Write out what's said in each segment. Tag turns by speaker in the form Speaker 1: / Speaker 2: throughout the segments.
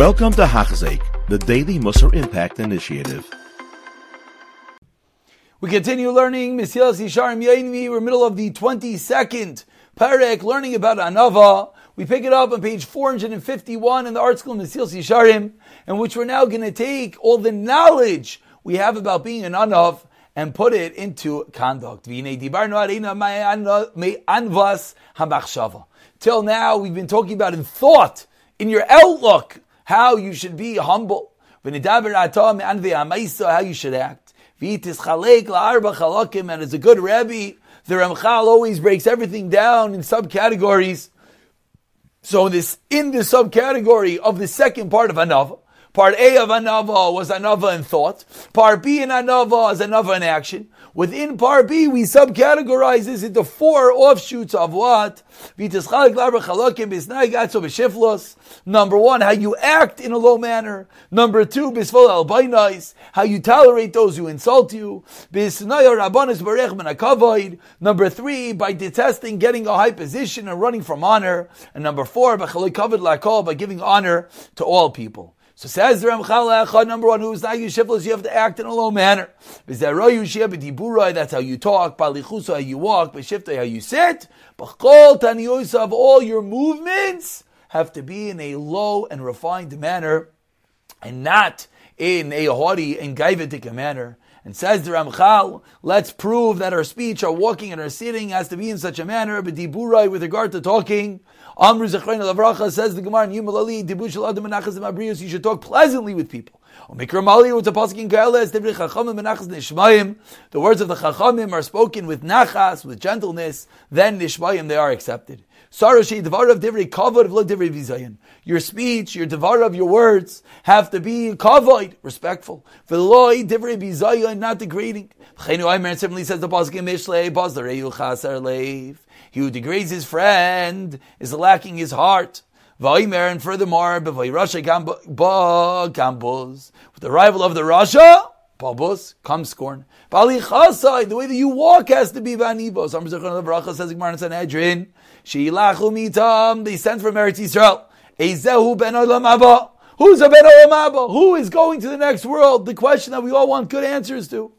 Speaker 1: Welcome to Hachzik, the Daily Musar Impact Initiative.
Speaker 2: We continue learning Mesilas Yesharim Yainmi. We're middle of the 22nd Perek, learning about Anava. We pick it up on page 451 in the ArtScroll Mesilas Yesharim, in which we're now going to take all the knowledge we have about being an Anav and put it into conduct. Till now, we've been talking about in thought, in your outlook, how you should be humble. How you should act. And as a good Rebbe, the Ramchal always breaks everything down in subcategories. So this, in the subcategory of the second part of Anava, Part A of Anava was Anava in thought. Part B in Anava is Anava in action. Within Part B, we subcategorize this into four offshoots of what? Number one, how you act in a low manner. Number two, how you tolerate those who insult you. Number three, by detesting getting a high position and running from honor. And number four, by giving honor to all people. So says the Ramchal number one, who's not Yeshiflis, you have to act in a low manner. That's how you talk, how you walk, how you sit. of all your movements have to be in a low and refined manner, and not in a haughty and gaivetic manner. And says the Ramchal, let's prove that our speech, our walking, and our sitting has to be in such a manner, but deburai with regard to talking, Amr Zechrein Lavracha says the Gemara in Dibushal Adam you should talk pleasantly with people. The words of the Chachamim are spoken with nachas, with gentleness, then Nishmayim, they are accepted. Your speech, your Devar of your words have to be Kavod, respectful. Not degrading. Simply says the pasuk. He who degrades his friend is lacking his heart. Vaimer, and furthermore, with the arrival of the Rasha, Babus, come scorn. the way that you walk has to be vanivos. Amr Zechon Bracha says Sanhedrin, Sheilachu mitam, they sent from Eretz Yisrael. Ezehu ben olam. Who's a ben olam? Who is going to the next world? The question that we all want good answers to.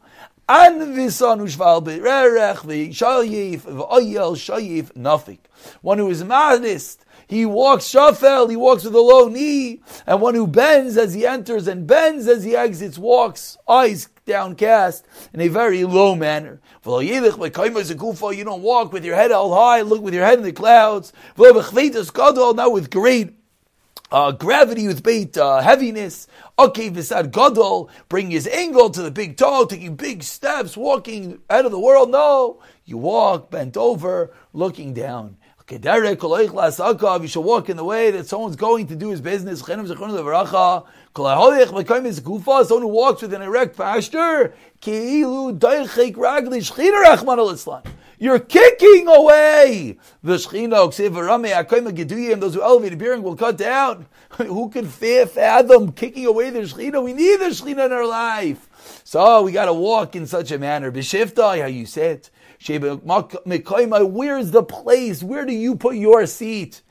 Speaker 2: An visanu shval berech v'shayif v'oyel shayif nafik. One who is modest, he walks shafel, he walks with a low knee, and one who bends as he enters and bends as he exits, walks eyes downcast in a very low manner. You don't walk with your head held high, look with your head in the clouds. Not with great uh, gravity with bait uh, heaviness. Okay, Visad Gadol, bring his angle to the big toe, taking big steps, walking out of the world. No, you walk bent over, looking down. You should walk in the way that someone's going to do his business. Someone who walks with an erect posture, you're kicking away the Shechina. Those who elevated bearing will cut down. who could fathom kicking away the Shechina? We need the Shechina in our life. So we got to walk in such a manner. B'shiftai, how you sit. Where's the place? Where do you put your seat?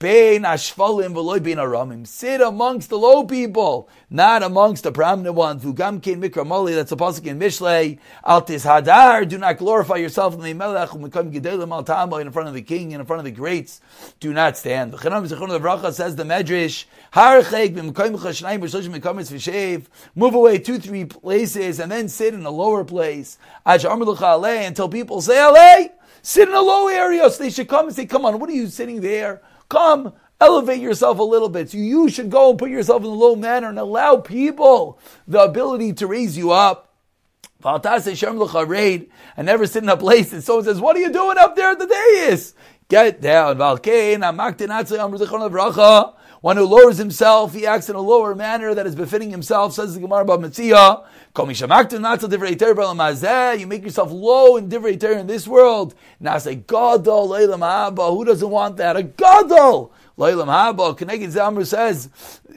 Speaker 2: Bein ashvalim v'loy bein aramim. Sit amongst the low people, not amongst the prominent ones. Ugam kein mikramali. That's a pasuk in Mishlei. Altis hadar. Do not glorify yourself in the melech u'mekam gedelim al tamo in front of the king in front of the greats. Do not stand. The Chanam Zechron of Bracha says the Medrash. Harchek b'mekam chashnayim v'shev. Move away two three places and then sit in a lower place. Aj until people say alei. Sit in a low area so they should come and say, "Come on, what are you sitting there?" Come, elevate yourself a little bit. So you should go and put yourself in a low manner and allow people the ability to raise you up. And never sit in a place that someone says, What are you doing up there at the dais? Get down. One who lowers himself, he acts in a lower manner that is befitting himself, says the Gemara about Mitzvah. You make yourself low and different in this world. Now say, Gadol, Who doesn't want that? A Gadol! Leilam Haba, Keneged Zamru says,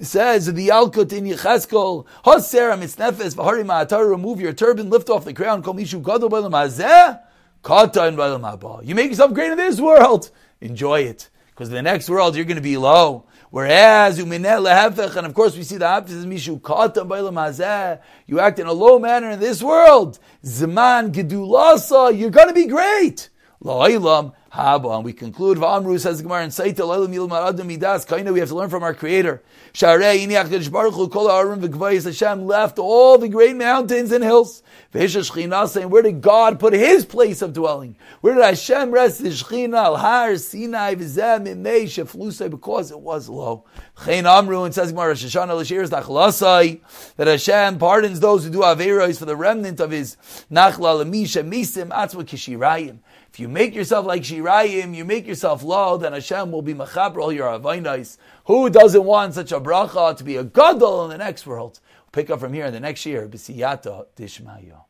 Speaker 2: says the Yalkut in Yecheskel, Hosera mitznefes v'hari ma'atar, remove your turban, lift off the crown, kol mishu gadol b'elam hazeh, kata in b'elam haba. You make yourself great in this world, enjoy it. Because in the next world, you're going to be low. Whereas, and of course we see the opposite is Mishu. You act in a low manner in this world. Zaman Gedulasa, you're going to be great. La'ilam, Haba. And we conclude, V'amru says Gemara, in Saita, La'ilam Yilmar Adam Midas, Kaina, we have to learn from our Creator. Sharei, Ini HaKadosh Baruch Hu, Kol Ha'arim V'Gvayis, Hashem left all the great mountains and hills. V'Hisha Shechina, saying, where did God put His place of dwelling? Where did Hashem rest His Shechina, Al Har, Sinai, V'Zem, Imei, Sheflusai, because it was low. Chayin Amru, and says Gemara, Shoshana L'Shir, Nachlasai, that Hashem pardons those who do Averos for the remnant of His Nachla, L'Misha, Misim, Atzma, Kishirayim. If you make yourself like Shirayim, you make yourself low, then Hashem will be Machabra all your Avainais. Who doesn't want such a bracha to be a gadol in the next world? We'll pick up from here in the next year. B'siyata dishmayo.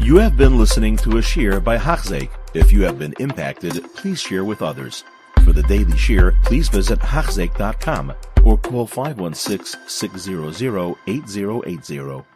Speaker 1: You have been listening to a shear by Hachzeik. If you have been impacted, please share with others. For the daily shear, please visit Hachzeik.com or call 516 600 8080.